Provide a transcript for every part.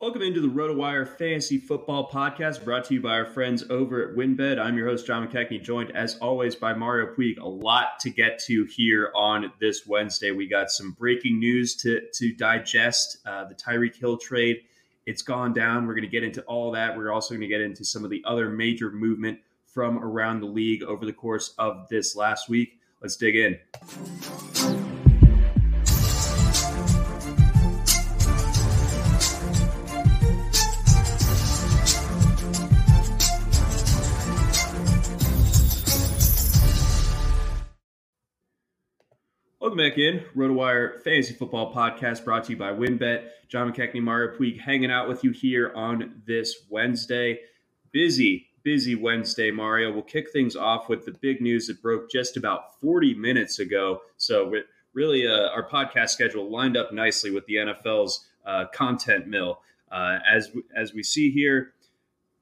Welcome into the RotoWire Fantasy Football Podcast, brought to you by our friends over at WynnBET. I'm your host, John McKechnie, joined as always by Mario Puig. A lot to get to here on this Wednesday. We got some breaking news to, to digest. Uh, the Tyreek Hill trade, it's gone down. We're going to get into all that. We're also going to get into some of the other major movement from around the league over the course of this last week. Let's dig in. Back in. RotoWire Fantasy Football Podcast brought to you by WynnBET. John McKechnie, Mario Puig hanging out with you here on this Wednesday. Busy, busy Wednesday, Mario. We'll kick things off with the big news that broke just about 40 minutes ago. So, really, uh, our podcast schedule lined up nicely with the NFL's uh, content mill. Uh, as, as we see here,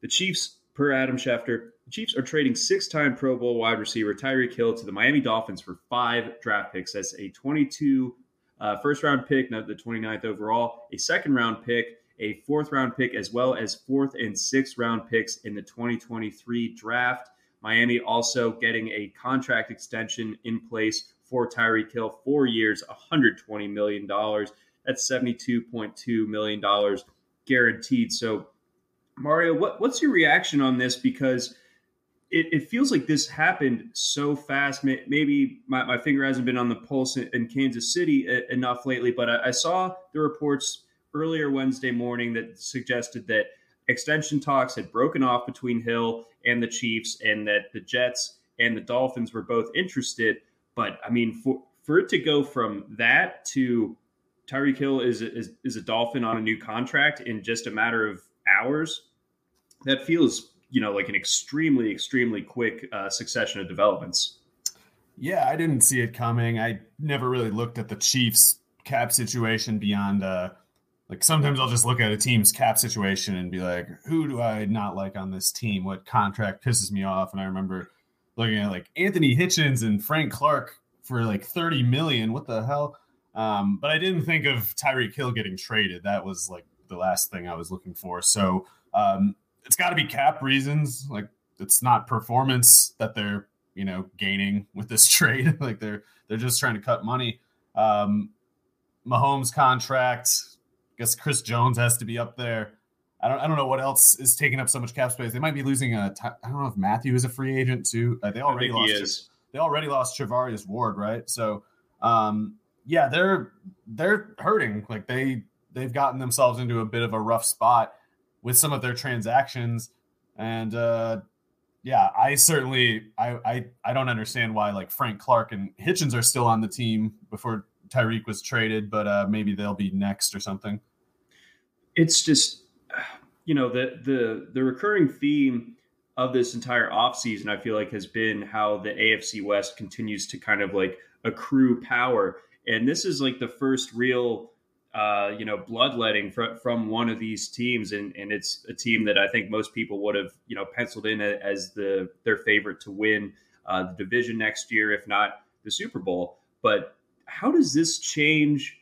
the Chiefs, per Adam Schefter, the Chiefs are trading six-time Pro Bowl wide receiver Tyreek Hill to the Miami Dolphins for five draft picks. That's a 22 uh, first round pick, not the 29th overall, a second round pick, a fourth round pick, as well as fourth and sixth round picks in the 2023 draft. Miami also getting a contract extension in place for Tyreek Hill, four years, $120 million. That's $72.2 million guaranteed. So, Mario, what, what's your reaction on this? Because it, it, feels like this happened so fast. Maybe my, my, finger hasn't been on the pulse in, Kansas City enough lately, but I, I, saw the reports earlier Wednesday morning that suggested that extension talks had broken off between Hill and the Chiefs, and that the Jets and the Dolphins were both interested. But I mean, for for it to go from that to Tyreek Hill is, is is a Dolphin on a new contract in just a matter of hours, that feels you know like an extremely extremely quick uh, succession of developments. Yeah, I didn't see it coming. I never really looked at the Chiefs cap situation beyond uh like sometimes I'll just look at a team's cap situation and be like, who do I not like on this team? What contract pisses me off? And I remember looking at like Anthony Hitchens and Frank Clark for like 30 million. What the hell? Um, but I didn't think of Tyreek Hill getting traded. That was like the last thing I was looking for. So um, it's got to be cap reasons. Like it's not performance that they're you know gaining with this trade. like they're they're just trying to cut money. Um, Mahomes contract. I guess Chris Jones has to be up there. I don't I don't know what else is taking up so much cap space. They might be losing a. I don't know if Mathieu is a free agent too. Uh, they already lost. They already lost Charvarius Ward, right? So um, yeah, they're they're hurting. Like they they've gotten themselves into a bit of a rough spot with some of their transactions. And uh, yeah, I certainly I, I I don't understand why like Frank Clark and Hitchens are still on the team before Tyreek was traded, but uh, maybe they'll be next or something. It's just you know the the the recurring theme of this entire offseason, I feel like has been how the AFC West continues to kind of like accrue power. And this is like the first real uh, you know, bloodletting from from one of these teams, and and it's a team that I think most people would have you know penciled in as the their favorite to win uh, the division next year, if not the Super Bowl. But how does this change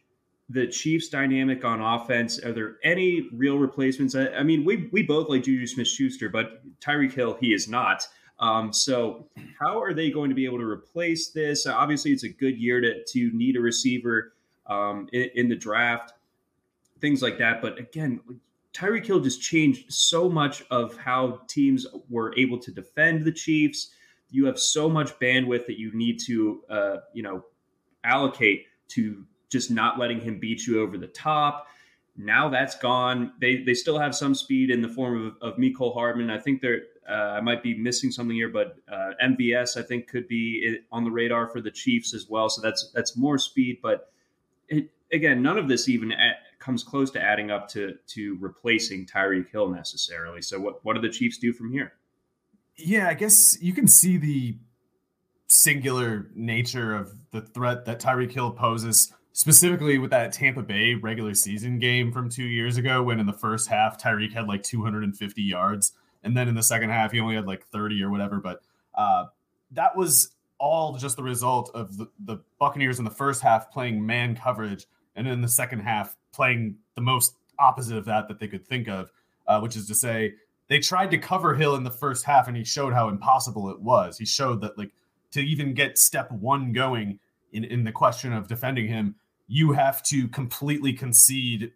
the Chiefs' dynamic on offense? Are there any real replacements? I, I mean, we we both like Juju Smith Schuster, but Tyreek Hill, he is not. Um, so, how are they going to be able to replace this? Obviously, it's a good year to to need a receiver um, in, in the draft, things like that. But again, Tyreek Hill just changed so much of how teams were able to defend the Chiefs. You have so much bandwidth that you need to, uh, you know, allocate to just not letting him beat you over the top. Now that's gone. They they still have some speed in the form of, of Mecole Hardman. I think they're uh, I might be missing something here, but uh, MVS I think could be on the radar for the Chiefs as well. So that's that's more speed, but it, again, none of this even at, comes close to adding up to to replacing Tyreek Hill necessarily. So what what do the Chiefs do from here? Yeah, I guess you can see the singular nature of the threat that Tyreek Hill poses, specifically with that Tampa Bay regular season game from two years ago, when in the first half Tyreek had like 250 yards, and then in the second half he only had like 30 or whatever. But uh, that was all just the result of the, the Buccaneers in the first half playing man coverage, and in the second half playing the most opposite of that that they could think of, uh, which is to say they tried to cover Hill in the first half, and he showed how impossible it was. He showed that like to even get step one going in, in the question of defending him, you have to completely concede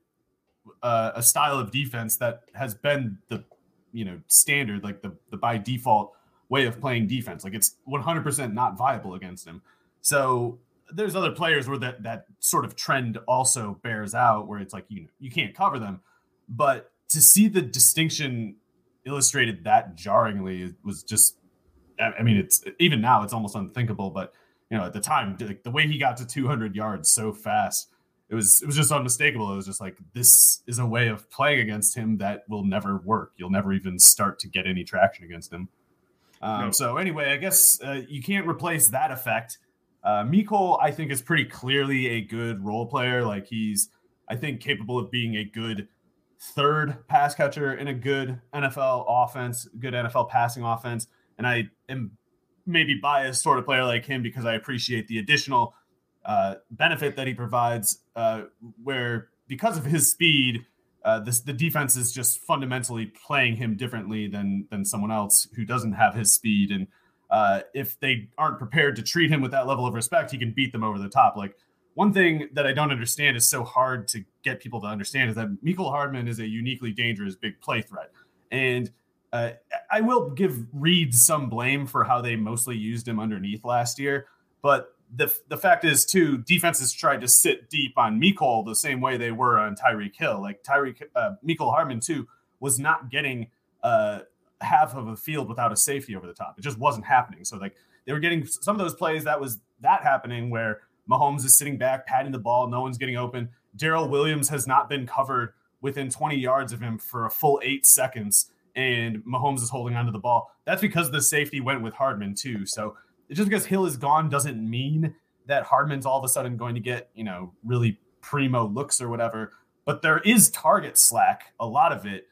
uh, a style of defense that has been the you know standard, like the the by default way of playing defense. Like it's 100% not viable against him. So there's other players where that that sort of trend also bears out, where it's like you you can't cover them, but to see the distinction illustrated that jarringly was just I mean, it's even now it's almost unthinkable. But you know, at the time, like the way he got to 200 yards so fast, it was it was just unmistakable. It was just like this is a way of playing against him that will never work. You'll never even start to get any traction against him. Um, no. So anyway, I guess uh, you can't replace that effect. Uh, Mecole, I think, is pretty clearly a good role player. Like he's, I think, capable of being a good third pass catcher in a good NFL offense, good NFL passing offense and I am maybe biased sort of player like him because I appreciate the additional uh, benefit that he provides, uh, where because of his speed, uh, this the defense is just fundamentally playing him differently than than someone else who doesn't have his speed. And uh, if they aren't prepared to treat him with that level of respect, he can beat them over the top. Like one thing that I don't understand is so hard to get people to understand is that Mecole Hardman is a uniquely dangerous big play threat, and uh, I will give Reid some blame for how they mostly used him underneath last year, but the the fact is too, defenses tried to sit deep on Mecole the same way they were on Tyreek Hill. Like Tyreek uh, Mecole Hardman too was not getting uh, half of a field without a safety over the top. It just wasn't happening. So like they were getting some of those plays that was that happening where Mahomes is sitting back, patting the ball, no one's getting open. Darrel Williams has not been covered within 20 yards of him for a full eight seconds and Mahomes is holding onto the ball. That's because the safety went with Hardman too. So just because Hill is gone doesn't mean that Hardman's all of a sudden going to get, you know, really primo looks or whatever. But there is target slack, a lot of it.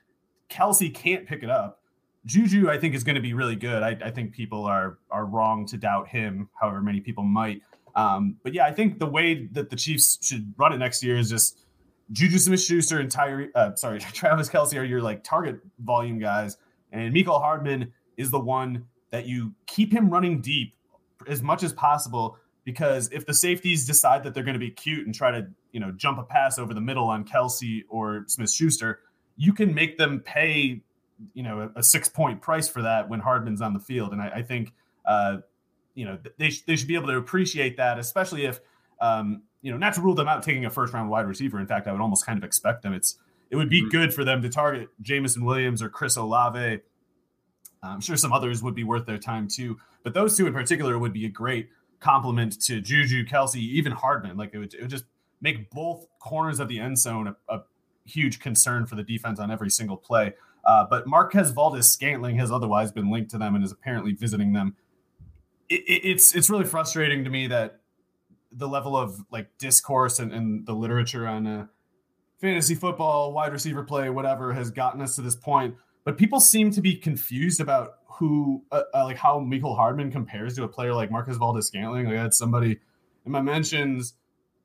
Kelce can't pick it up. Juju, I think, is going to be really good. I, I, think people are are wrong to doubt him, however many people might. Um, but yeah, I think the way that the Chiefs should run it next year is just Juju Smith Schuster and Tyree, uh, sorry, Travis Kelce are your like target volume guys. And Mecole Hardman is the one that you keep him running deep as much as possible because if the safeties decide that they're going to be cute and try to, you know, jump a pass over the middle on Kelce or Smith Schuster, you can make them pay, you know, a, a, six point price for that when Hardman's on the field. And I, I think, uh, you know, they, sh- they should be able to appreciate that, especially if, um, you know, not to rule them out taking a first round wide receiver. In fact, I would almost kind of expect them. It's it would be mm-hmm. good for them to target Jameson Williams or Chris Olave. I'm sure some others would be worth their time too, but those two in particular would be a great complement to Juju, Kelce, even Hardman. Like it would, it would just make both corners of the end zone a, a huge concern for the defense on every single play. Uh, but Marquez Valdes Scantling has otherwise been linked to them and is apparently visiting them. It, it, it's it's really frustrating to me that the level of like discourse and, and the literature on uh, fantasy football, wide receiver play, whatever, has gotten us to this point. But people seem to be confused about who, uh, uh, like, how Mecole Hardman compares to a player like Marcus Valdes Scantling. Like, had somebody in my mentions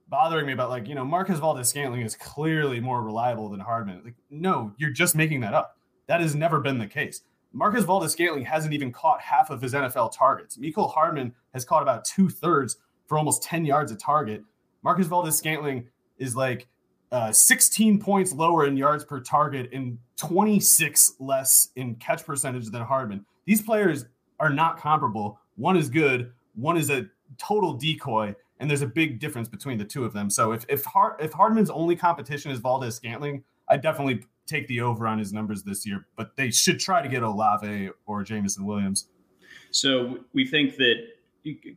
bothering me about like you know Marcus Valdes Scantling is clearly more reliable than Hardman. Like, no, you're just making that up. That has never been the case. Marcus Valdes Scantling hasn't even caught half of his NFL targets. Mecole Hardman has caught about two thirds for almost 10 yards a target. Marcus Valdes Scantling is like uh, 16 points lower in yards per target and 26 less in catch percentage than Hardman. These players are not comparable. One is good, one is a total decoy, and there's a big difference between the two of them. So if if, if Hardman's only competition is Valdes Scantling, I definitely take the over on his numbers this year, but they should try to get Olave or Jameson Williams. So we think that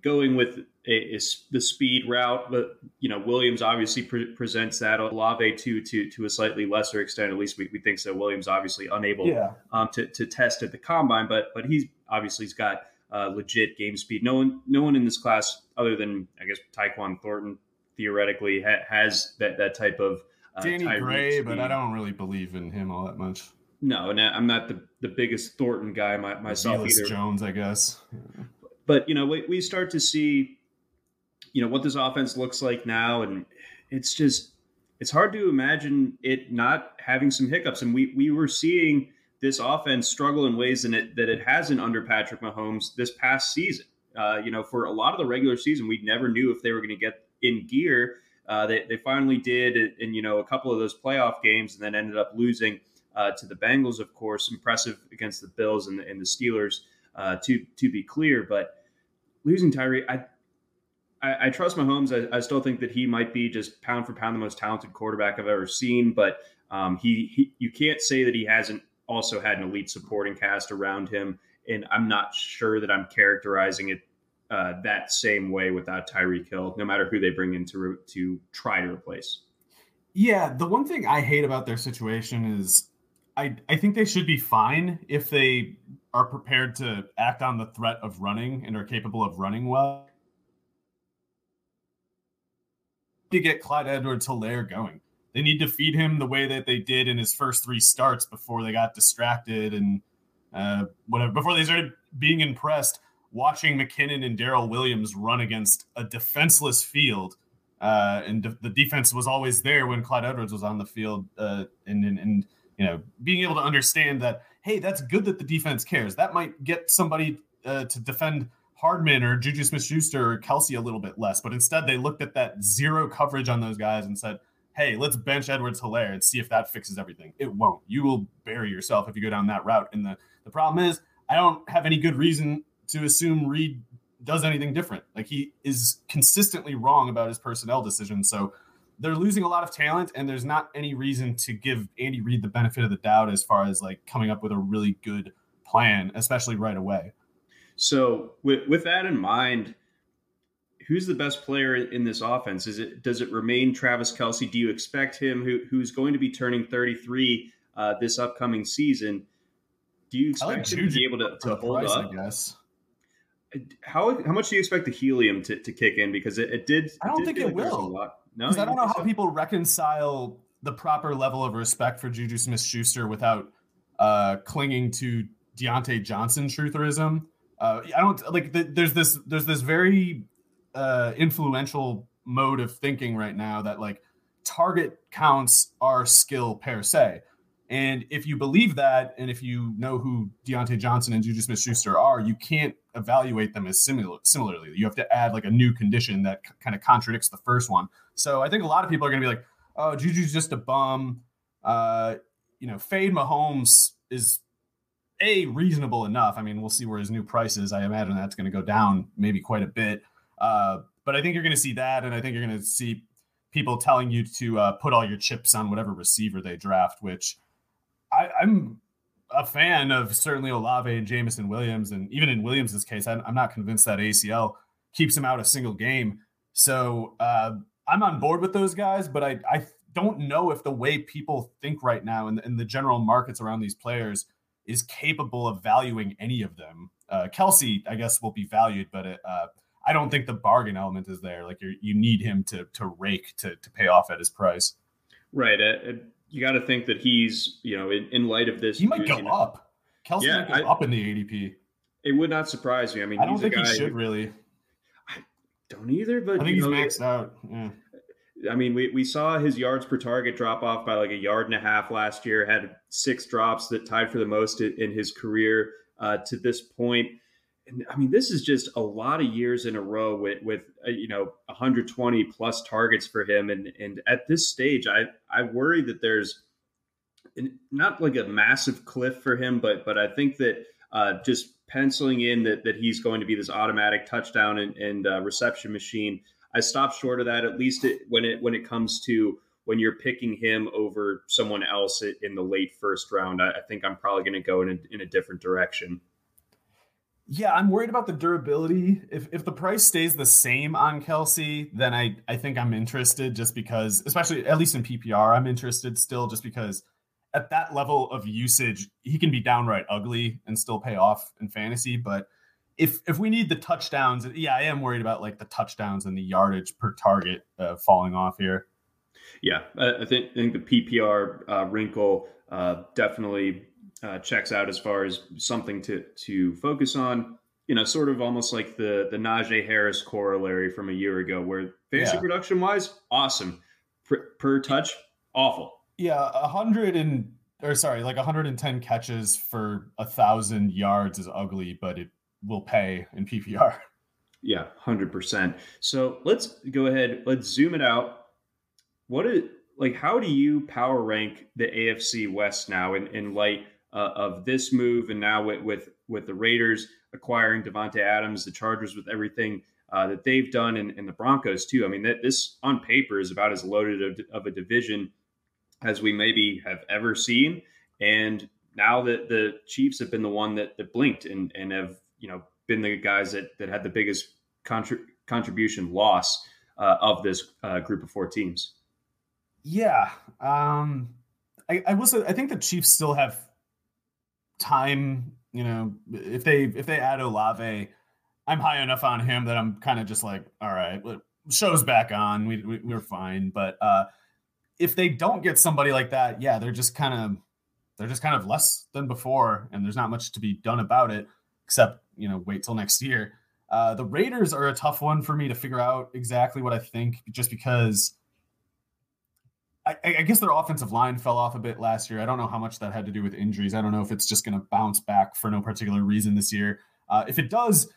going with a, a, the speed route, but you know Williams obviously pre- presents that Olave to to to a slightly lesser extent. At least we, we think so. Williams obviously unable yeah. um, to to test at the combine, but but he's obviously he's got uh, legit game speed. No one no one in this class other than I guess Tyquan Thornton theoretically ha- has that that type of uh, Danny Gray, but I don't really believe in him all that much. No, and I'm not the, the biggest Thornton guy my, myself Velus either. Jones, I guess. But you know, we, we start to see, you know, what this offense looks like now, and it's just it's hard to imagine it not having some hiccups. And we we were seeing this offense struggle in ways in it that it hasn't under Patrick Mahomes this past season. Uh, you know, for a lot of the regular season, we never knew if they were going to get in gear uh, they, they finally did in, in, you know a couple of those playoff games, and then ended up losing uh, to the Bengals. Of course, impressive against the Bills and the, and the Steelers. Uh, to to be clear, but losing Tyree, I, I, I trust Mahomes. I, I, still think that he might be just pound for pound the most talented quarterback I've ever seen. But um, he, he you can't say that he hasn't also had an elite supporting cast around him. And I'm not sure that I'm characterizing it uh, that same way without Tyreek Hill, no matter who they bring in to, re- to try to replace. Yeah, the one thing I hate about their situation is I, I think they should be fine if they are prepared to act on the threat of running and are capable of running well. To get Clyde Edwards Helaire going. They need to feed him the way that they did in his first three starts before they got distracted and uh, whatever, before they started being impressed watching McKinnon and Darrel Williams run against a defenseless field. Uh, and de- the defense was always there when Clyde Edwards was on the field. Uh, and, and, and, you know, being able to understand that, hey, that's good that the defense cares. That might get somebody uh, to defend Hardman or Juju Smith Schuster or Kelce a little bit less. But instead, they looked at that zero coverage on those guys and said, hey, let's bench Edwards Helaire and see if that fixes everything. It won't. You will bury yourself if you go down that route. And the, the problem is, I don't have any good reason to assume Reid does anything different. Like he is consistently wrong about his personnel decisions. So they're losing a lot of talent, and there's not any reason to give Andy Reid the benefit of the doubt as far as like coming up with a really good plan, especially right away. So with with that in mind, who's the best player in this offense? Is it does it remain Travis Kelce? Do you expect him who who's going to be turning 33 uh, this upcoming season? Do you expect like him to be able to, to hold price, up? I guess how how much do you expect the helium to, to kick in? Because it, it did. I don't it think it will. No, because I don't know how so? people reconcile the proper level of respect for Juju Smith Schuster without uh, clinging to Diontae Johnson trutherism. Uh, I don't like. The, there's this. There's this very uh, influential mode of thinking right now that like target counts are skill per se. And if you believe that, and if you know who Diontae Johnson and Juju Smith Schuster are, you can't evaluate them as similar. Similarly, you have to add like a new condition that c- kind of contradicts the first one. So I think a lot of people are going to be like, "Oh, Juju's just a bum." Uh, you know, fade Mahomes is a reasonable enough. I mean, we'll see where his new price is. I imagine that's going to go down maybe quite a bit. Uh, but I think you're going to see that, and I think you're going to see people telling you to uh, put all your chips on whatever receiver they draft, which I, am a fan of certainly Olave and Jameson Williams, and even in Williams's case, I'm, I'm not convinced that ACL keeps him out a single game. So uh, I'm on board with those guys, but I, I don't know if the way people think right now in, in the general markets around these players is capable of valuing any of them. Uh, Kelce, I guess, will be valued, but it, uh, I don't think the bargain element is there. Like you need him to to rake to to pay off at his price. Right. Uh, you got to think that he's, you know, in, in light of this, he might go know, up. Kelce yeah, might go I, up in the ADP. It would not surprise me. I mean, I don't think he should really. I don't either, but I think he's know, maxed out. Yeah. I mean, we, we saw his yards per target drop off by like a yard and a half last year, had six drops that tied for the most in his career uh, to this point. I mean, this is just a lot of years in a row with, with uh, you know, 120 plus targets for him. And, and at this stage, I, I worry that there's not like a massive cliff for him, but, but I think that uh, just penciling in that, that he's going to be this automatic touchdown and, and uh, reception machine I stopped short of that. At least it, when it when it comes to when you're picking him over someone else in the late first round, I, I think I'm probably going to go in a, in a different direction. Yeah, I'm worried about the durability. If if the price stays the same on Kelce, then I I think I'm interested just because, especially at least in PPR, I'm interested still just because at that level of usage, he can be downright ugly and still pay off in fantasy. But if if we need the touchdowns, yeah, I am worried about like the touchdowns and the yardage per target uh, falling off here. Yeah, I think I think the PPR uh, wrinkle uh, definitely uh, checks out as far as something to to focus on. You know, sort of almost like the the Najee Harris corollary from a year ago, where fantasy yeah. production wise, awesome per, per touch, awful. Yeah, a hundred and or sorry, like 110 catches for a thousand yards is ugly, but it will pay in PPR. Yeah, 100%. So let's go ahead, let's zoom it out. What is like how do you power rank the AFC West now in, in light uh, of this move and now with, with with the Raiders acquiring Davante Adams, the Chargers with everything uh, that they've done, and, and, the Broncos too. I mean, that this on paper is about as loaded of, of, a division as we maybe have ever seen. And now that the Chiefs have been the one that, that blinked and, and have you know been the guys that that had the biggest contra- contribution loss uh, of this uh, group of four teams. Yeah, um, I, I will say I think the Chiefs still have time. You know, if they if they add Olave, I'm high enough on him that I'm kind of just like, all right, show's back on. We, we we're fine. But uh, if they don't get somebody like that, yeah, they're just kind of they're just kind of less than before, and there's not much to be done about it except you know wait till next year. Uh, the Raiders are a tough one for me to figure out exactly what I think, just because I, I, guess their offensive line fell off a bit last year. I don't know how much that had to do with injuries. I don't know if it's just going to bounce back for no particular reason this year. Uh, if it does,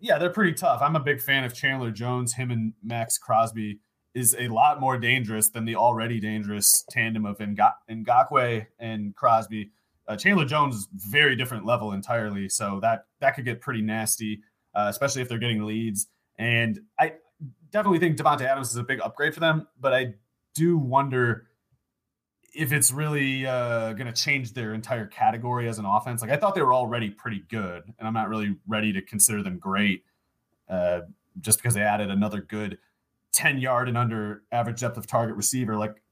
yeah, they're pretty tough. I'm a big fan of Chandler Jones. Him and Maxx Crosby is a lot more dangerous than the already dangerous tandem of Ngakoue and Crosby uh, Chandler Jones is very different level entirely, so that that could get pretty nasty, uh, especially if they're getting leads. And I definitely think Davante Adams is a big upgrade for them, but I do wonder if it's really uh, going to change their entire category as an offense. Like I thought they were already pretty good, and I'm not really ready to consider them great uh, just because they added another good 10 yard and under average depth of target receiver. Like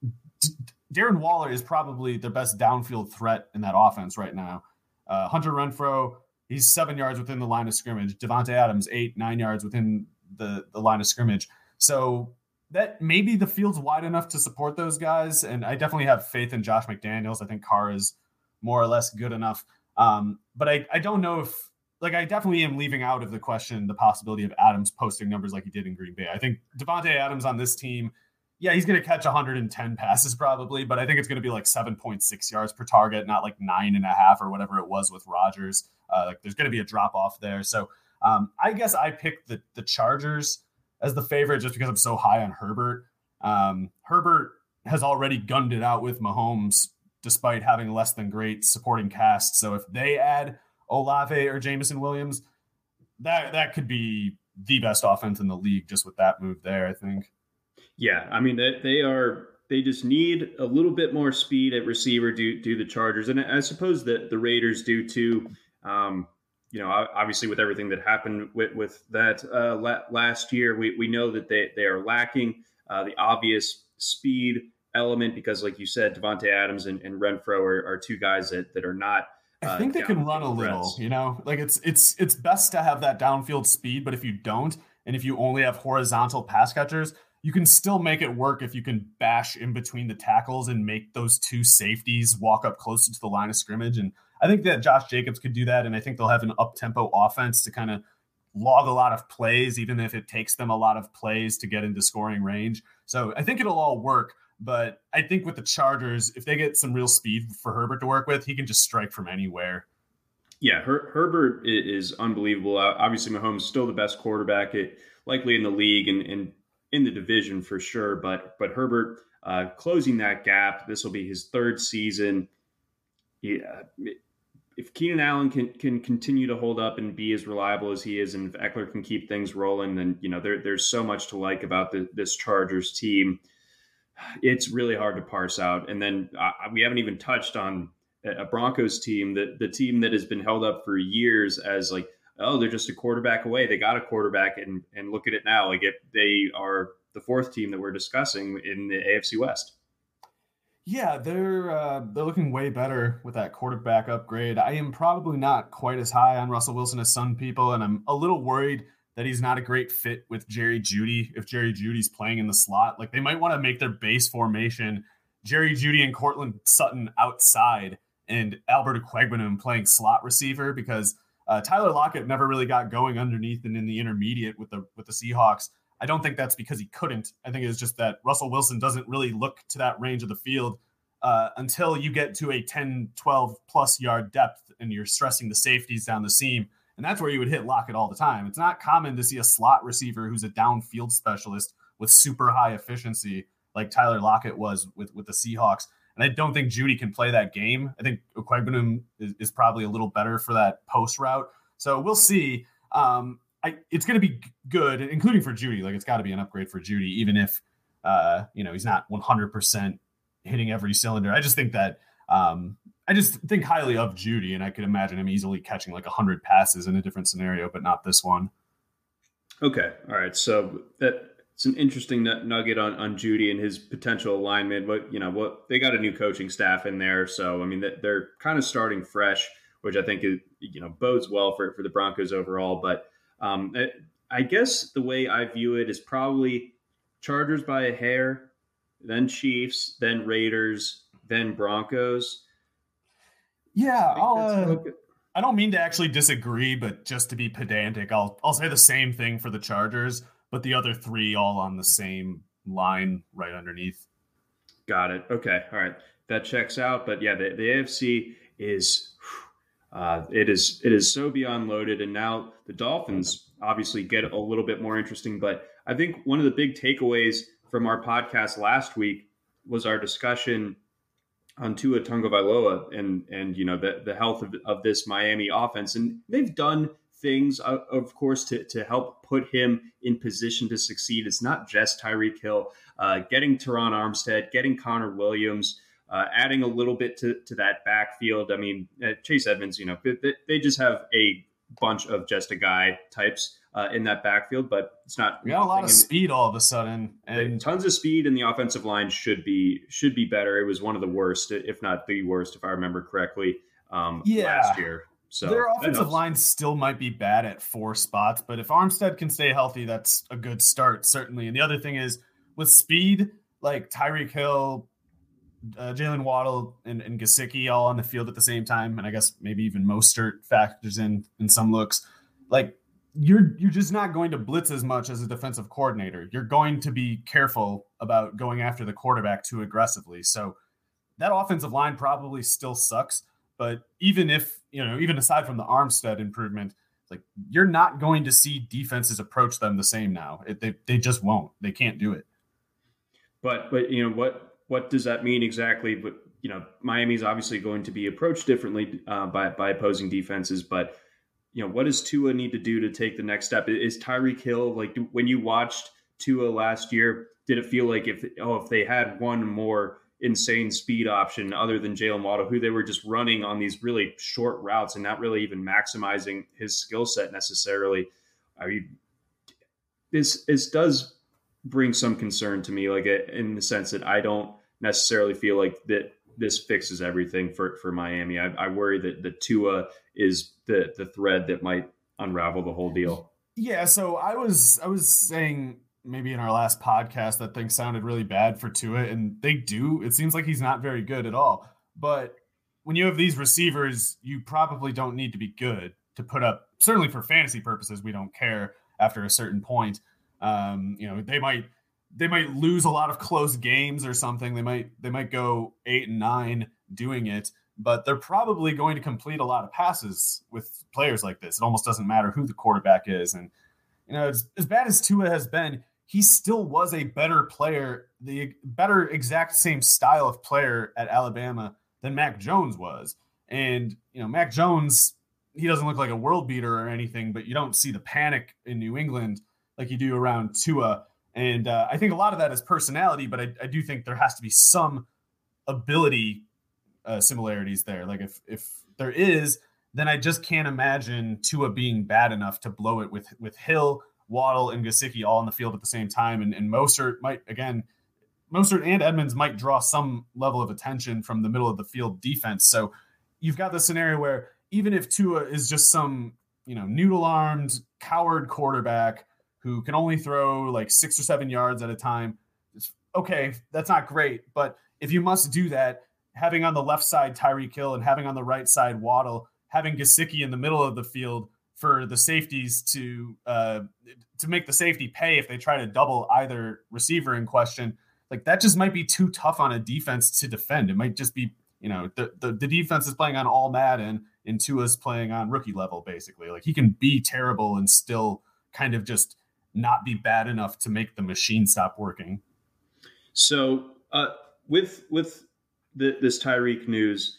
Darren Waller is probably the best downfield threat in that offense right now. Uh, Hunter Renfrow, he's seven yards within the line of scrimmage. Davante Adams, eight, nine yards within the, the line of scrimmage. So that maybe the field's wide enough to support those guys. And I definitely have faith in Josh McDaniels. I think Carr is more or less good enough. Um, but I, I don't know if like I definitely am leaving out of the question the possibility of Adams posting numbers like he did in Green Bay. I think Davante Adams on this team – yeah, he's going to catch 110 passes probably, but I think it's going to be like 7.6 yards per target, not like nine and a half or whatever it was with Rodgers. Uh, like there's going to be a drop off there. So um, I guess I picked the the Chargers as the favorite just because I'm so high on Herbert. Um, Herbert has already gunned it out with Mahomes despite having less than great supporting cast. So if they add Olave or Jameson Williams, that that could be the best offense in the league just with that move there. I think. Yeah, I mean they, they are they just need a little bit more speed at receiver do do the Chargers, and I suppose that the Raiders do too. Um, you know, obviously with everything that happened with with that uh, last year, we we know that they they are lacking uh, the obvious speed element because, like you said, Davante Adams and, and Renfrow are, are, two guys that that are not. Uh, I think they can run a little. You know, like it's it's it's best to have that downfield speed, but if you don't, and if you only have horizontal pass catchers, you can still make it work if you can bash in between the tackles and make those two safeties walk up closer to the line of scrimmage. And I think that Josh Jacobs could do that. And I think they'll have an up tempo offense to kind of log a lot of plays, even if it takes them a lot of plays to get into scoring range. So I think it'll all work. But I think with the Chargers, if they get some real speed for Herbert to work with, he can just strike from anywhere. Yeah, Her- Herbert is unbelievable. Obviously, Mahomes is still the best quarterback, it, likely in the league and, and in the division for sure. But but Herbert uh, closing that gap. This will be his third season. Yeah, if Keenan Allen can can continue to hold up and be as reliable as he is, and if Ekeler can keep things rolling, then you know there, there's so much to like about the, this Chargers team. It's really hard to parse out. And then uh, we haven't even touched on a Broncos team that the team that has been held up for years as like oh they're just a quarterback away. They got a quarterback, and and look at it now. Like if they are the fourth team that we're discussing in the AFC West. Yeah, they're uh, they're looking way better with that quarterback upgrade. I am probably not quite as high on Russell Wilson as some people, and I'm a little worried that he's not a great fit with Jerry Jeudy. If Jerry Jeudy's playing in the slot, like they might want to make their base formation Jerry Jeudy and Courtland Sutton outside, and Albert Okwuegbunam playing slot receiver because uh, Tyler Lockett never really got going underneath and in the intermediate with the with the Seahawks. I don't think that's because he couldn't. I think it's just that Russell Wilson doesn't really look to that range of the field uh, until you get to a 10, 12 plus yard depth and you're stressing the safeties down the seam. And that's where you would hit Lockett all the time. It's not common to see a slot receiver who's a downfield specialist with super high efficiency like Tyler Lockett was with, with the Seahawks. And I don't think Jeudy can play that game. I think Okwuegbunam is, is probably a little better for that post route. So we'll see. Um, I, it's going to be good, including for Jeudy. Like it's got to be an upgrade for Jeudy, even if uh, you know he's not 100 percent hitting every cylinder. I just think that um, I just think highly of Jeudy, and I could imagine him easily catching like 100 passes in a different scenario, but not this one. Okay, all right. So that it's an interesting nugget on on Jeudy and his potential alignment. But you know what, they got a new coaching staff in there, so I mean they're kind of starting fresh, which I think is you know bodes well for for the Broncos overall. But um, I guess the way I view it is probably Chargers by a hair, then Chiefs, then Raiders, then Broncos. Yeah, I, uh, I don't mean to actually disagree, but just to be pedantic, I'll I'll say the same thing for the Chargers, but the other three all on the same line right underneath. Got it. Okay. All right. That checks out. But yeah, the, the AFC is uh, it is it is so beyond loaded, and now the Dolphins obviously get a little bit more interesting. But I think one of the big takeaways from our podcast last week was our discussion on Tua Tagovailoa and and you know the the health of, of this Miami offense, and they've done things, uh, of course, to to help put him in position to succeed. It's not just Tyreek Hill, uh, getting Terron Armstead, getting Connor Williams uh, adding a little bit to, to that backfield. I mean, uh, Chase Edmonds, you know, they, they, just have a bunch of just a guy types uh, in that backfield, but it's not. We got a lot of speed all of a sudden, and tons of speed, and the offensive line should be should be better. It was one of the worst, if not the worst, if I remember correctly, um, yeah. last year. So their offensive line still might be bad at four spots, but if Armstead can stay healthy, that's a good start, certainly. And the other thing is with speed, like Tyreek Hill, uh, Jaylen Waddle and, and Gesicki all on the field at the same time, and I guess maybe even Mostert factors in in some looks. Like you're you're just not going to blitz as much as a defensive coordinator. You're going to be careful about going after the quarterback too aggressively. So that offensive line probably still sucks. But even if you know, even aside from the Armstead improvement, like you're not going to see defenses approach them the same now. It, they they just won't. They can't do it. But but you know what what does that mean exactly? But you know, Miami's obviously going to be approached differently uh, by by opposing defenses. But you know, what does Tua need to do to take the next step? Is Tyreek Hill like when you watched Tua last year? Did it feel like if oh if they had one more insane speed option other than Jaylen Waddle, who they were just running on these really short routes and not really even maximizing his skill set necessarily? I mean, this this does bring some concern to me, like eh, in the sense that I don't necessarily feel like that this fixes everything for for Miami. I, I worry that the Tua is the the thread that might unravel the whole deal. Yeah, so I was I was saying maybe in our last podcast that things sounded really bad for Tua, and they do. It seems like he's not very good at all. But when you have these receivers, you probably don't need to be good to put up. Certainly for fantasy purposes, we don't care after a certain point. Um, you know, they might they might lose a lot of close games or something. They might they might go eight and nine doing it, but they're probably going to complete a lot of passes with players like this. It almost doesn't matter who the quarterback is, and you know, as, as bad as Tua has been, he still was a better player, the better exact same style of player at Alabama than Mac Jones was. And you know, Mac Jones, he doesn't look like a world beater or anything, but you don't see the panic in New England like you do around Tua. And uh, I think a lot of that is personality, but I, I do think there has to be some ability uh, similarities there. Like if if there is, then I just can't imagine Tua being bad enough to blow it with with Hill, Waddle, and Gesicki all on the field at the same time. And, and Mostert might again, Mostert and Edmonds might draw some level of attention from the middle of the field defense. So you've got the scenario where even if Tua is just some you know noodle armed coward quarterback who can only throw like six or seven yards at a time. It's, okay, that's not great, but if you must do that, having on the left side Tyreek Hill and having on the right side Waddle, having Gesicki in the middle of the field for the safeties to uh, to make the safety pay if they try to double either receiver in question, like that just might be too tough on a defense to defend. It might just be you know the the, the defense is playing on all Madden and Tua's playing on rookie level basically. Like he can be terrible and still kind of just not be bad enough to make the machine stop working. So, uh, with with the, this Tyreek news,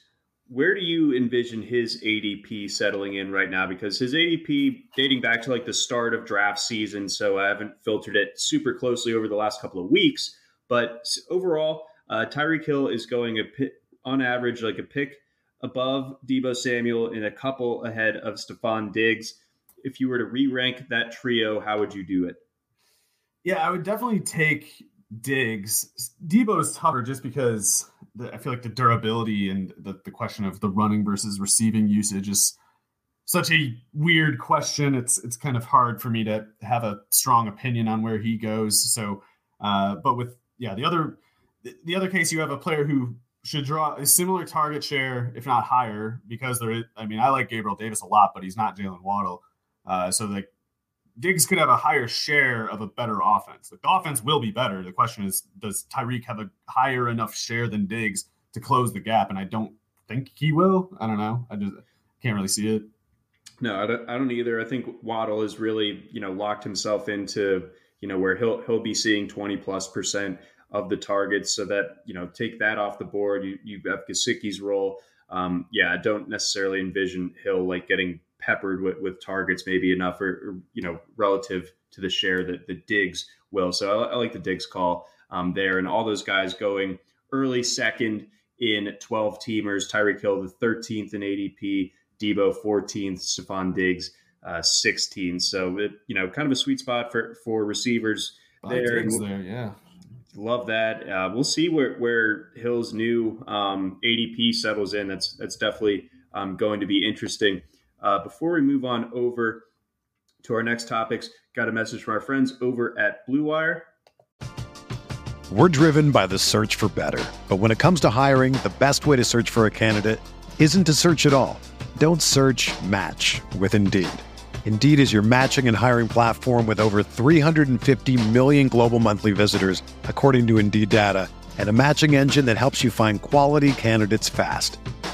where do you envision his ADP settling in right now? Because his ADP dating back to like the start of draft season, so I haven't filtered it super closely over the last couple of weeks. But overall, uh, Tyreek Hill is going a on average like a pick above Deebo Samuel and a couple ahead of Stefon Diggs if you were to re-rank that trio, how would you do it? Yeah, I would definitely take Diggs. Deebo's tougher just because the, I feel like the durability and the, the question of the running versus receiving usage is such a weird question. It's it's kind of hard for me to have a strong opinion on where he goes. So, uh, but with yeah, the other the other case, you have a player who should draw a similar target share, if not higher, because there. Is, I mean, I like Gabriel Davis a lot, but he's not Jaylen Waddle. Uh, so like Diggs could have a higher share of a better offense. The offense will be better. The question is, does Tyreek have a higher enough share than Diggs to close the gap? And I don't think he will. I don't know. I just can't really see it. No, I don't, I don't either. I think Waddle has really, you know, locked himself into, you know, where he'll he'll be seeing 20 plus percent of the targets. So that, you know, take that off the board. You you have Gesicki's role. Um, yeah, I don't necessarily envision Hill like getting peppered with, with targets, maybe enough or, or, you know relative to the share that the Diggs will. So I, I like the Diggs call um, there, and all those guys going early second in 12 teamers. Tyreek Hill the 13th in ADP, Deebo 14th, Stefon Diggs uh, 16th. So it, you know kind of a sweet spot for for receivers there. there. Yeah. Love that. Uh, we'll see where, where Hill's new um, ADP settles in. That's that's definitely um, going to be interesting. Uh, before we move on over to our next topics, got a message from our friends over at Blue Wire. We're driven by the search for better. But when it comes to hiring, the best way to search for a candidate isn't to search at all. Don't search match with Indeed. Indeed is your matching and hiring platform with over 350 million global monthly visitors, according to Indeed data, and a matching engine that helps you find quality candidates fast.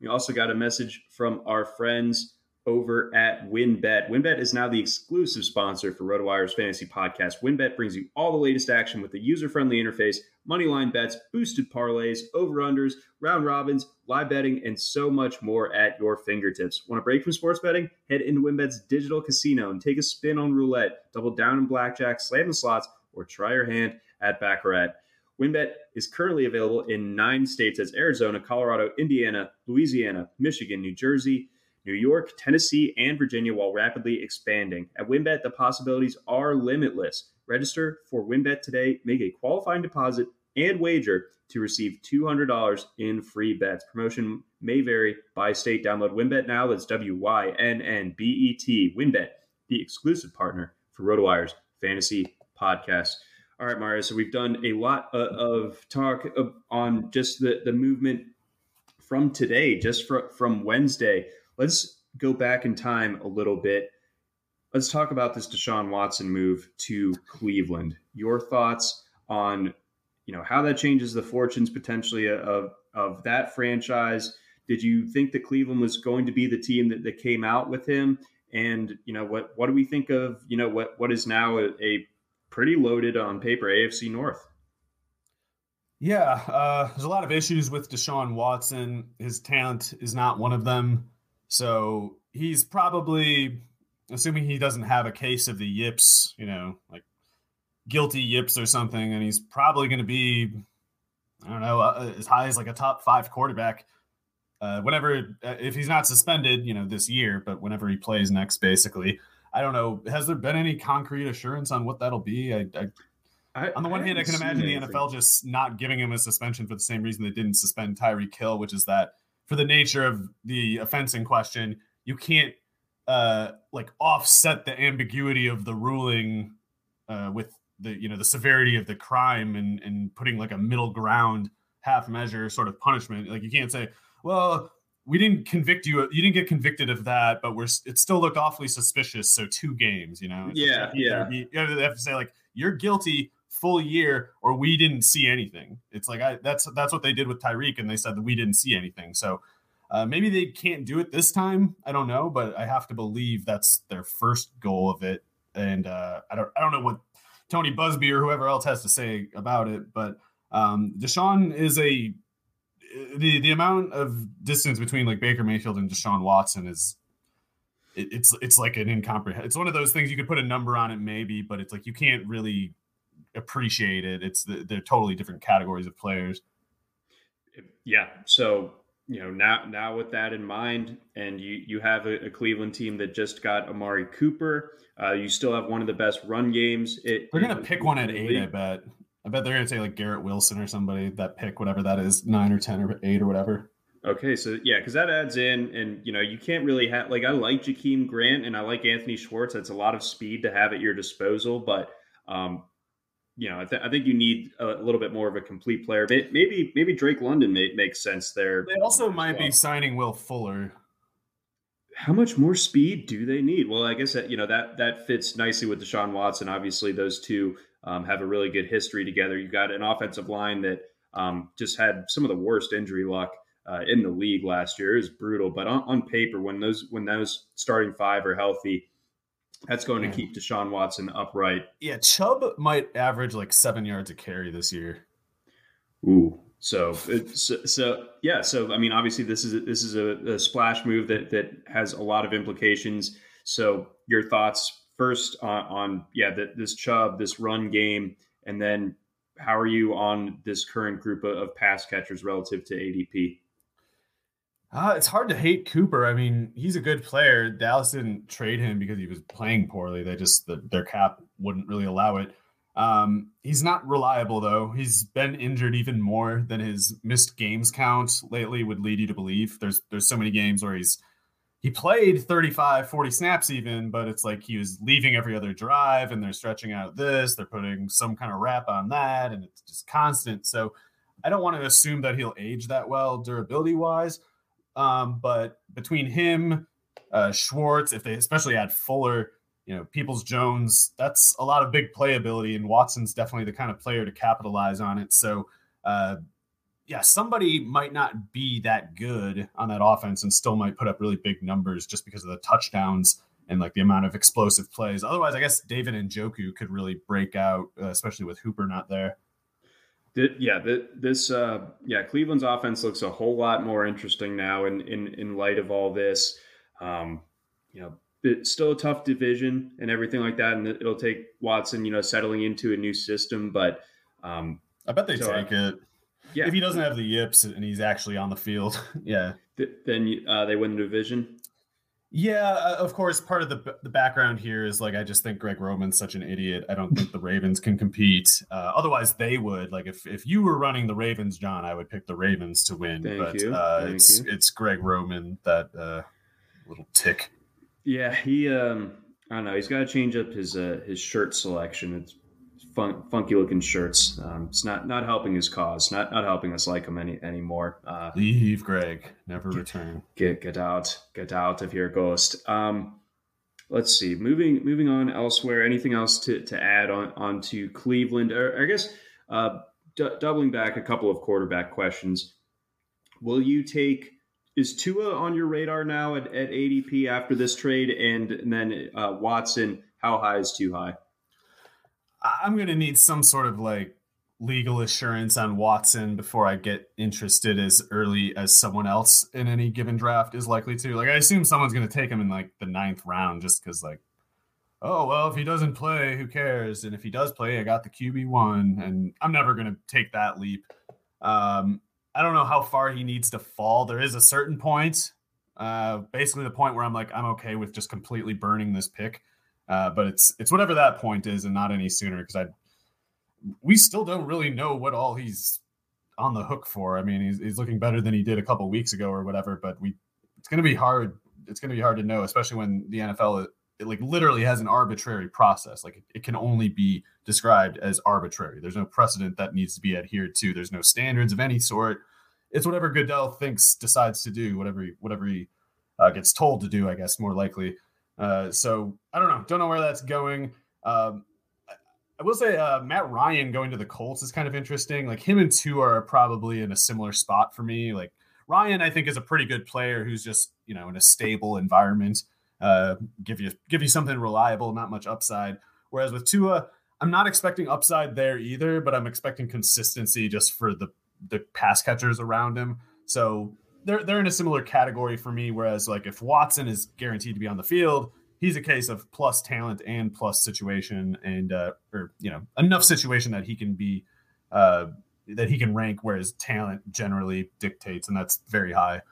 We also got a message from our friends over at WynnBET. WynnBET is now the exclusive sponsor for RotoWire's fantasy podcast. WynnBET brings you all the latest action with a user-friendly interface, moneyline bets, boosted parlays, over-unders, round robins, live betting, and so much more at your fingertips. Want a break from sports betting? Head into WynnBET's digital casino and take a spin on roulette, double down in blackjack, slam the slots, or try your hand at Baccarat. WynnBET is currently available in nine states as Arizona, Colorado, Indiana, Louisiana, Michigan, New Jersey, New York, Tennessee, and Virginia while rapidly expanding. At WynnBET, the possibilities are limitless. Register for WynnBET today, make a qualifying deposit and wager to receive $200 in free bets. Promotion may vary by state. Download WynnBET now. That's W Y N N B E T. WynnBET, the exclusive partner for RotoWire's fantasy podcast. All right, Mario. So we've done a lot uh, of talk on just the, the movement from today, just from, Wednesday. Let's go back in time a little bit. Let's talk about this Deshaun Watson move to Cleveland. Your thoughts on, you know, how that changes the fortunes potentially of of that franchise. Did you think that Cleveland was going to be the team that, that came out with him? And you know what what do we think of you know what what is now a, a pretty loaded on paper AFC North. Yeah, uh, there's a lot of issues with Deshaun Watson. His talent is not one of them. So he's probably, assuming he doesn't have a case of the yips, you know, like guilty yips or something, and he's probably going to be, I don't know, uh, as high as like a top five quarterback. Uh, whenever, uh, if he's not suspended, you know, this year, but whenever he plays next, basically. I don't know. Has there been any concrete assurance on what that'll be? I, I I, on the one hand, I can imagine the NFL just not giving him a suspension for the same reason they didn't suspend Tyreek Hill, which is that for the nature of the offense in question, you can't uh, like offset the ambiguity of the ruling uh, with the you know the severity of the crime and and putting like a middle ground half measure sort of punishment. Like you can't say, well, we didn't convict you. You didn't get convicted of that, but we're it still looked awfully suspicious. So two games, you know. Yeah, yeah. You have to say like you're guilty full year, or we didn't see anything. It's like I that's that's what they did with Tyreek, and they said that we didn't see anything. So uh, maybe they can't do it this time. I don't know, but I have to believe that's their first goal of it. And uh, I don't I don't know what Tony Buzbee or whoever else has to say about it, but um, Deshaun is a the the amount of distance between like Baker Mayfield and Deshaun Watson is it, it's it's like an incomprehensible. It's one of those things you could put a number on it maybe, but it's like you can't really appreciate it. It's the, they're totally different categories of players. Yeah. So you know now now with that in mind, and you you have a, a Cleveland team that just got Amari Cooper. Uh, you still have one of the best run games. It, They're gonna pick one at eight, I bet. I bet they're going to say like Garrett Wilson or somebody that pick whatever that is nine or ten or eight or whatever. Okay, so yeah, because that adds in, and you know, you can't really have like I like Jakeem Grant and I like Anthony Schwartz. That's a lot of speed to have at your disposal, but um, you know, I, th- I think you need a little bit more of a complete player. Maybe maybe Drake London may, makes sense there. They also might well. be signing Will Fuller. How much more speed do they need? Well, I guess that you know that that fits nicely with Deshaun Watson. Obviously, those two um, have a really good history together. You've got an offensive line that um, just had some of the worst injury luck uh, in the league last year. It was brutal, but on, on, paper, when those when those starting five are healthy, that's going to keep Deshaun Watson upright. Yeah, Chubb might average like seven yards a carry this year. Ooh, so so, so yeah. So I mean, obviously, this is a, this is a, a splash move that that has a lot of implications. So your thoughts first on, on yeah the, this Chubb, this run game, and then how are you on this current group of, of pass catchers relative to ADP? Uh, it's hard to hate Cooper. I mean, he's a good player. Dallas didn't trade him because he was playing poorly. They just the, their cap wouldn't really allow it. Um, he's not reliable though. He's been injured even more than his missed games count lately would lead you to believe. There's there's so many games where he's he played 35 40 snaps even but it's like he was leaving every other drive and they're stretching out this they're putting some kind of wrap on that and it's just constant. So i don't want to assume that he'll age that well durability wise um, but between him uh, schwartz if they especially add fuller you know peoples jones that's a lot of big playability and watson's definitely the kind of player to capitalize on it. So uh, yeah, somebody might not be that good on that offense and still might put up really big numbers just because of the touchdowns and like the amount of explosive plays. Otherwise, I guess David Njoku could really break out, uh, especially with Hooper not there. The, yeah, the, this uh, yeah Cleveland's offense looks a whole lot more interesting now in in, in light of all this. Um, you know, it's still a tough division and everything like that, and it'll take Watson, you know, settling into a new system. But um, I bet they so take I, it. Yeah. If he doesn't have the yips and he's actually on the field, yeah. Then uh, they win the division. Yeah, uh, of course. Part of the the background here is like I just think Greg Roman's such an idiot. I don't think the Ravens can compete. Uh, otherwise, they would. Like if if you were running the Ravens, John, I would pick the Ravens to win. Thank but you. Uh, Thank it's you. it's Greg Roman that uh, little tick. Yeah, he. Um, I don't know. He's got to change up his uh, his shirt selection. It's fun, funky looking shirts. Um, it's not not helping his cause. Not not helping us like him any anymore. Uh, Leave, Greg. Never return. get get out. Get out of here, ghost. Um, let's see. Moving moving on elsewhere. Anything else to, to add on onto Cleveland? Or I guess uh, d- doubling back a couple of quarterback questions. Will you take? Is Tua on your radar now at, at ADP after this trade? And, and then uh, Watson, how high is too high? I'm going to need some sort of like legal assurance on Watson before I get interested as early as someone else in any given draft is likely to. Like, I assume someone's going to take him in like the ninth round just because, like, oh, well, if he doesn't play, who cares? And if he does play, I got the QB1, and I'm never going to take that leap. Um, I don't know how far he needs to fall. There is a certain point, uh, basically the point where I'm like, I'm okay with just completely burning this pick. Uh, but it's it's whatever that point is, and not any sooner because I we still don't really know what all he's on the hook for. I mean, he's, he's looking better than he did a couple weeks ago or whatever, but we it's going to be hard. It's going to be hard to know, especially when the NFL it, it like literally has an arbitrary process. Like it, it can only be described as arbitrary. There's no precedent that needs to be adhered to. There's no standards of any sort. It's whatever Goodell thinks decides to do, whatever he, whatever he uh, gets told to do. I guess more likely. Uh, so I don't know. Don't know where that's going. Um, I will say uh, Matt Ryan going to the Colts is kind of interesting. Like him and Tua are probably in a similar spot for me. Like Ryan, I think is a pretty good player who's just you know in a stable environment, uh, give you give you something reliable, not much upside. Whereas with Tua, I'm not expecting upside there either, but I'm expecting consistency just for the the pass catchers around him. So they're they're in a similar category for me. Whereas like if Watson is guaranteed to be on the field, he's a case of plus talent and plus situation and uh, or you know enough situation that he can be uh, that he can rank, whereas talent generally dictates, and that's very high.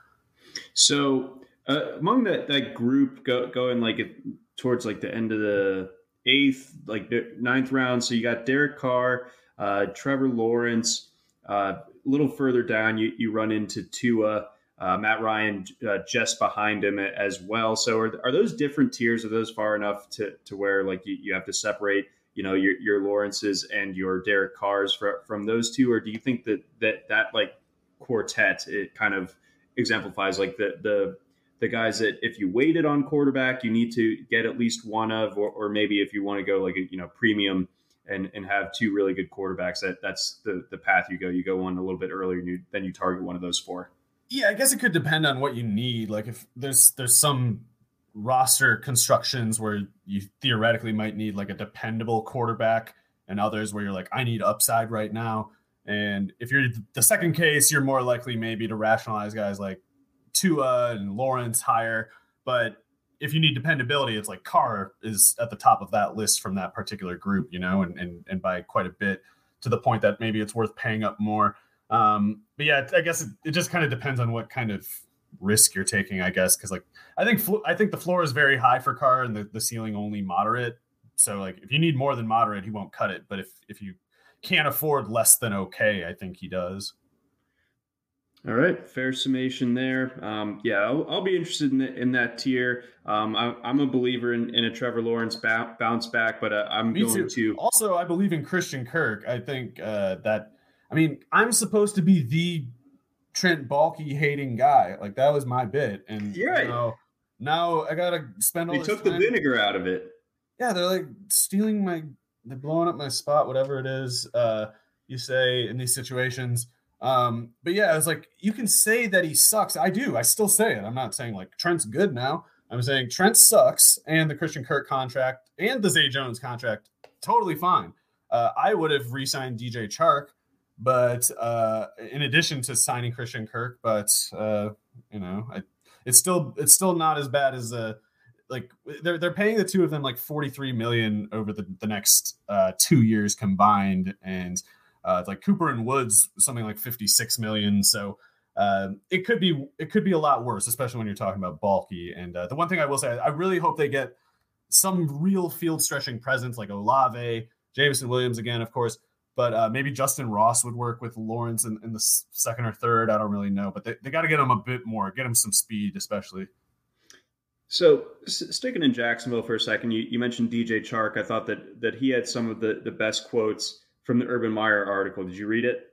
So uh, among that that group go, going like it, towards like the end of the eighth, like ninth round. So you got Derek Carr, uh, Trevor Lawrence. Uh, a little further down, you, you run into Tua. Uh, Matt Ryan uh, just behind him as well. So are, are those different tiers? Are those far enough to, to where like you, you have to separate, you know, your, your Lawrences and your Derek Carrs for, from those two? Or do you think that that, that like quartet, it kind of exemplifies like the, the, the guys that if you waited on quarterback, you need to get at least one of, or, or maybe if you want to go like a, you know, premium and, and have two really good quarterbacks, that that's the, the path you go. You go one a little bit earlier and you, then you target one of those four. Yeah, I guess it could depend on what you need. Like if there's there's some roster constructions where you theoretically might need like a dependable quarterback and others where you're like I need upside right now. And if you're the second case, you're more likely maybe to rationalize guys like Tua and Lawrence higher, but if you need dependability, it's like Carr is at the top of that list from that particular group, you know, and and, and by quite a bit to the point that maybe it's worth paying up more. Um, but yeah, I guess it, it just kind of depends on what kind of risk you're taking, I guess. Cause like, I think, I think the floor is very high for Carr and the, the ceiling only moderate, So like if you need more than moderate, he won't cut it. But if if you can't afford less than okay, I think he does. All right, fair summation there. Um, yeah, I'll, I'll, be interested in, the, in that tier. Um, I, am a believer in, in, a Trevor Lawrence bounce back, but uh, I'm Me going too. to. Also, I believe in Christian Kirk. I think uh, that, I mean, I'm supposed to be the Trent Baalke hating guy. Like that was my bit, and You're right. now, now I gotta spend all. They took time. the vinegar out of it. Yeah, they're like stealing my. They're blowing up my spot, whatever it is. Uh, you say in these situations um, but yeah, I was like, you can say that he sucks. I do. I still say it. I'm not saying like Trent's good now. I'm saying Trent sucks, and the Christian Kirk contract and the Zay Jones contract totally fine. Uh, I would have re-signed DJ Chark, but uh, in addition to signing Christian Kirk, but uh, you know, I, it's still it's still not as bad as a uh, like they're they're paying the two of them like 43 million over the the next uh, two years combined, and uh, like Cooper and Woods, something like 56 million. So uh, it could be it could be a lot worse, especially when you're talking about Baalke. And uh, the one thing I will say, I really hope they get some real field stretching presence like Olave, Jameson Williams again, of course. But uh, maybe Justyn Ross would work with Lawrence in, in the second or third. I don't really know, but they, they got to get him a bit more, get him some speed, especially. So sticking in Jacksonville for a second, you, you mentioned DJ Chark. I thought that that he had some of the, the best quotes from the Urban Meyer article. Did you read it?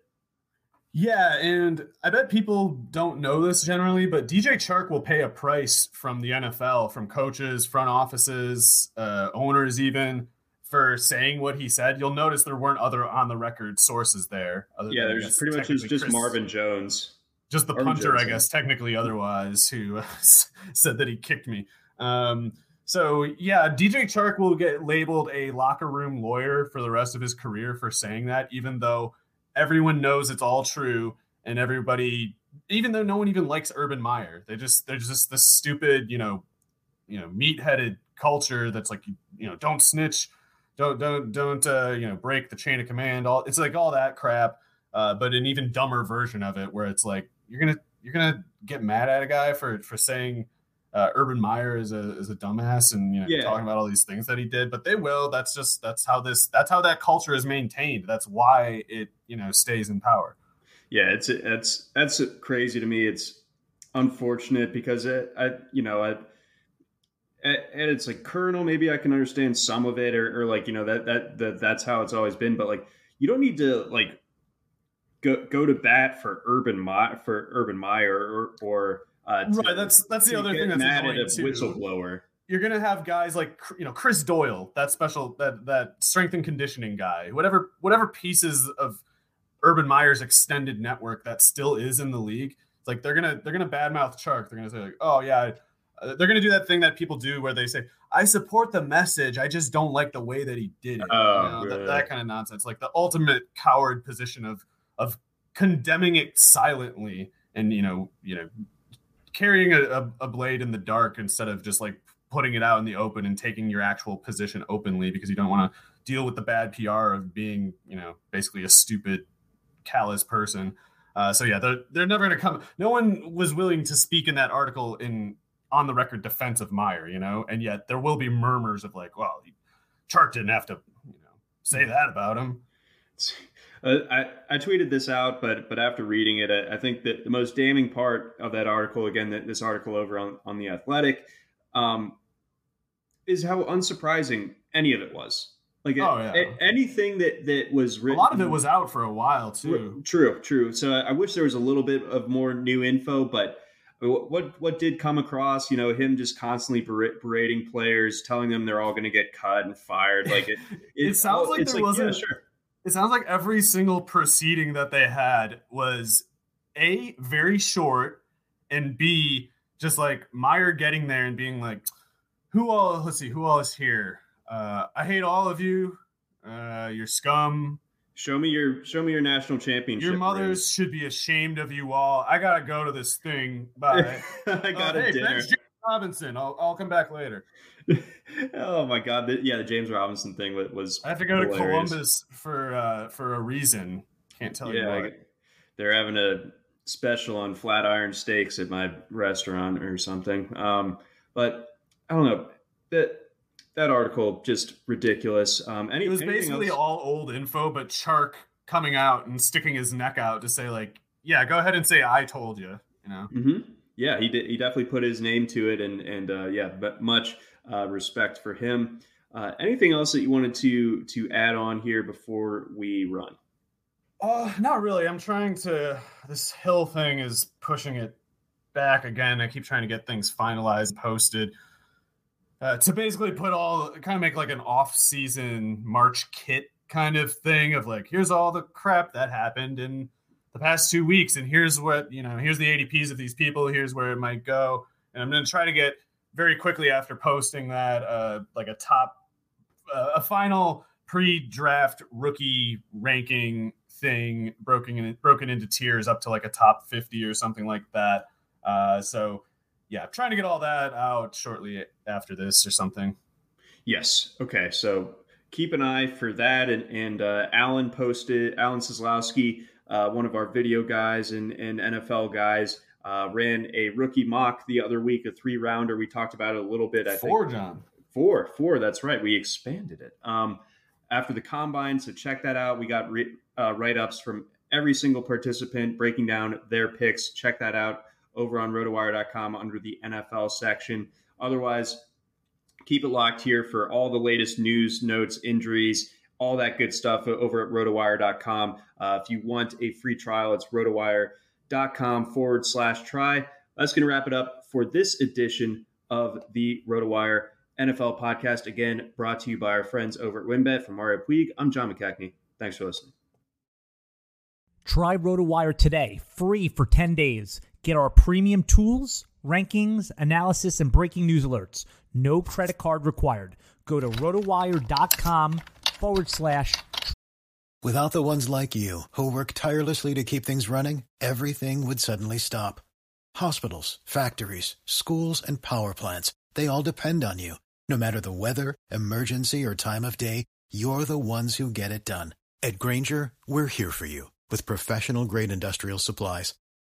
Yeah, and I bet people don't know this generally, but DJ Chark will pay a price from the NFL, from coaches, front offices, uh, owners, even for saying what he said. You'll notice there weren't other on the record sources there. yeah, there's pretty much just, Chris, Marvin Jones, just the Marvin punter, Jones, I guess, technically otherwise, who said that he kicked me. Um, so yeah, DJ Chark will get labeled a locker room lawyer for the rest of his career for saying that, even though everyone knows it's all true and everybody, even though no one even likes Urban Meyer, they just they're just this stupid, you know, you know, meat-headed culture that's like you know, don't snitch, don't don't don't uh, you know, break the chain of command. All it's like all that crap, uh, but an even dumber version of it, where it's like you're gonna you're gonna get mad at a guy for for saying uh, Urban Meyer is a is a dumbass and you know yeah. talking about all these things that he did, but they will. That's just that's how this that's how that culture is maintained. That's why it you know stays in power. Yeah, it's it's that's crazy to me. It's unfortunate because it I you know I and it's like Colonel. Maybe I can understand some of it, or, or like you know that, that that that's how it's always been. But like you don't need to like go go to bat for Urban My for Urban Meyer or or uh, to, right, that's that's the other thing that's mad at a too. whistleblower. You're gonna have guys like you know Chris Doyle, that special that that strength and conditioning guy, whatever whatever pieces of Urban Meyer's extended network that still is in the league. It's like they're gonna they're gonna badmouth Chark. They're gonna say like, oh yeah, uh, they're gonna do that thing that people do where they say, I support the message, I just don't like the way that he did it. Oh, you know, that, that kind of nonsense, like the ultimate coward position of of condemning it silently and you know you know carrying a, a, a blade in the dark instead of just like putting it out in the open and taking your actual position openly because you don't want to deal with the bad PR of being, you know, basically a stupid, callous person. Uh, so yeah, they're they're never going to come. No one was willing to speak in that article in on the record defense of Meyer, you know, and yet there will be murmurs of like, well, Chark didn't have to, you know, say that about him. Uh, I, I tweeted this out, but but after reading it, I, I, think that the most damning part of that article, again, that this article over on, on the Athletic, um, is how unsurprising any of it was. Like oh, yeah. a, anything that that was written, a lot of it was out for a while too. True, true. So I wish there was a little bit of more new info, but what what did come across you know him just constantly berating players telling them they're all going to get cut and fired like it it, it sounds like there like, wasn't yeah, sure. it sounds like every single proceeding that they had was a very short and b just like meyer getting there and being like who all let's see who all is here? Uh i hate all of you. Uh you're scum show me your show me your national championship your mothers should be ashamed of you all i gotta go to this thing bye i got uh, hey, dinner robinson I'll, I'll come back later oh my god! The, yeah, the James Robinson thing was. I have to go hilarious. to Columbus for uh, for a reason. Can't tell yeah, you what. They're having a special on flat iron steaks at my restaurant or something. Um, but I don't know. The that article just ridiculous. Um, any, it was basically else? all old info, but Chark coming out and sticking his neck out to say like, yeah, go ahead and say I told you. You know. Mm-hmm. Yeah, he did. He definitely put his name to it, and and uh, yeah, but much uh, respect for him. Uh, anything else that you wanted to to add on here before we run? Uh, not really. I'm trying to. This Hill thing is pushing it back again. I keep trying to get things finalized, posted. Uh, to basically put all kind of make like an off-season March kit kind of thing of like here's all the crap that happened in the past two weeks and here's what you know here's the adps of these people here's where it might go. And i'm going to try to get very quickly after posting that uh, like a top uh, a final pre-draft rookie ranking thing broken in, broken into tiers up to like a top 50 or something like that. Uh, so yeah trying to get all that out shortly after this or something yes okay so keep an eye for that. And, and uh, Alan posted, Alan Seslowsky, uh, one of our video guys and, and NFL guys, uh, ran a rookie mock the other week, a three rounder. We talked about it a little bit. I four, think. John. Four, four. That's right. We expanded it um, after the combine. So check that out. We got re- uh, write ups from every single participant breaking down their picks. Check that out over on rotowire.com under the NFL section. Otherwise, keep it locked here for all the latest news, notes, injuries, all that good stuff over at rotowire.com. Uh, if you want a free trial, it's rotowire.com forward slash try. That's going to wrap it up for this edition of the RotoWire NFL podcast. Again, brought to you by our friends over at WynnBET. From Mario Puig, I'm John McKechnie. Thanks for listening. Try RotoWire today, free for 10 days. Get our premium tools, rankings, analysis, and breaking news alerts no credit card required. Go to rotowire.com forward slash. Without the ones like you, who work tirelessly to keep things running, everything would suddenly stop. Hospitals, factories, schools, and power plants, they all depend on you. No matter the weather, emergency, or time of day, you're the ones who get it done. At Grainger, we're here for you with professional grade industrial supplies.